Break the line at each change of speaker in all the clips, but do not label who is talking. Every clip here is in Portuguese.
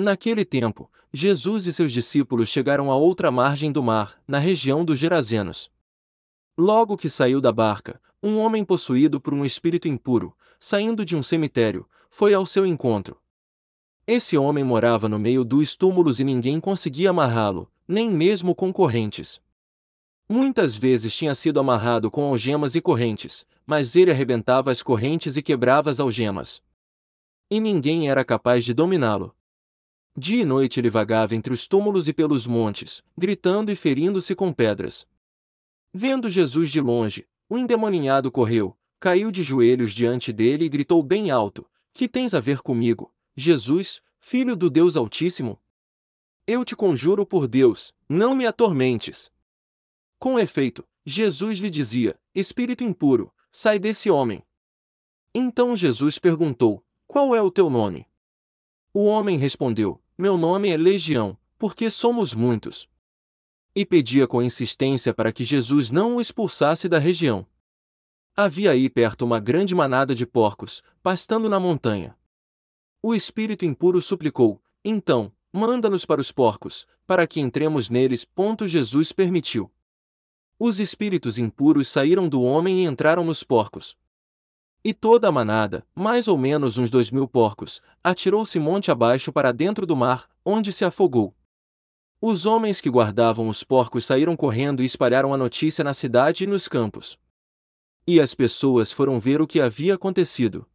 Naquele tempo, Jesus e seus discípulos chegaram à outra margem do mar, na região dos Gerazenos. Logo que saiu da barca, um homem possuído por um espírito impuro, saindo de um cemitério, foi ao seu encontro. Esse homem morava no meio dos túmulos e ninguém conseguia amarrá-lo, nem mesmo com correntes. Muitas vezes tinha sido amarrado com algemas e correntes, mas ele arrebentava as correntes e quebrava as algemas. E ninguém era capaz de dominá-lo. Dia e noite ele vagava entre os túmulos e pelos montes, gritando e ferindo-se com pedras. Vendo Jesus de longe, o endemoninhado correu, caiu de joelhos diante dele e gritou bem alto: Que tens a ver comigo, Jesus, filho do Deus Altíssimo? Eu te conjuro por Deus, não me atormentes. Com efeito, Jesus lhe dizia: Espírito impuro, sai desse homem. Então Jesus perguntou: Qual é o teu nome? O homem respondeu: Meu nome é Legião, porque somos muitos. E pedia com insistência para que Jesus não o expulsasse da região. Havia aí perto uma grande manada de porcos, pastando na montanha. O espírito impuro suplicou: Então, manda-nos para os porcos, para que entremos neles. Ponto Jesus permitiu. Os espíritos impuros saíram do homem e entraram nos porcos. E toda a manada, mais ou menos uns dois mil porcos, atirou-se monte abaixo para dentro do mar, onde se afogou. Os homens que guardavam os porcos saíram correndo e espalharam a notícia na cidade e nos campos. E as pessoas foram ver o que havia acontecido.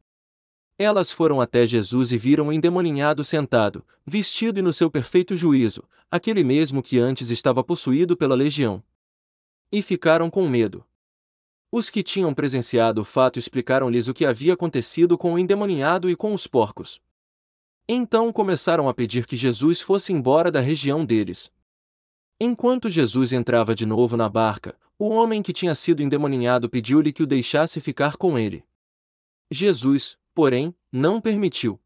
Elas foram até Jesus e viram o endemoninhado sentado, vestido e no seu perfeito juízo, aquele mesmo que antes estava possuído pela legião. E ficaram com medo. Os que tinham presenciado o fato explicaram-lhes o que havia acontecido com o endemoniado e com os porcos. Então começaram a pedir que Jesus fosse embora da região deles. Enquanto Jesus entrava de novo na barca, o homem que tinha sido endemoninhado pediu-lhe que o deixasse ficar com ele. Jesus, porém, não permitiu.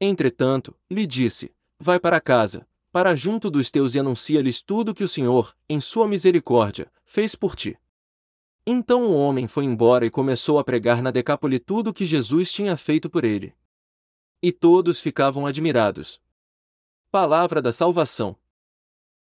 Entretanto, lhe disse: Vai para casa, para junto dos teus e anuncia-lhes tudo que o Senhor, em sua misericórdia, fez por ti. Então o homem foi embora e começou a pregar na Decápole tudo o que Jesus tinha feito por ele. E todos ficavam admirados. Palavra da salvação.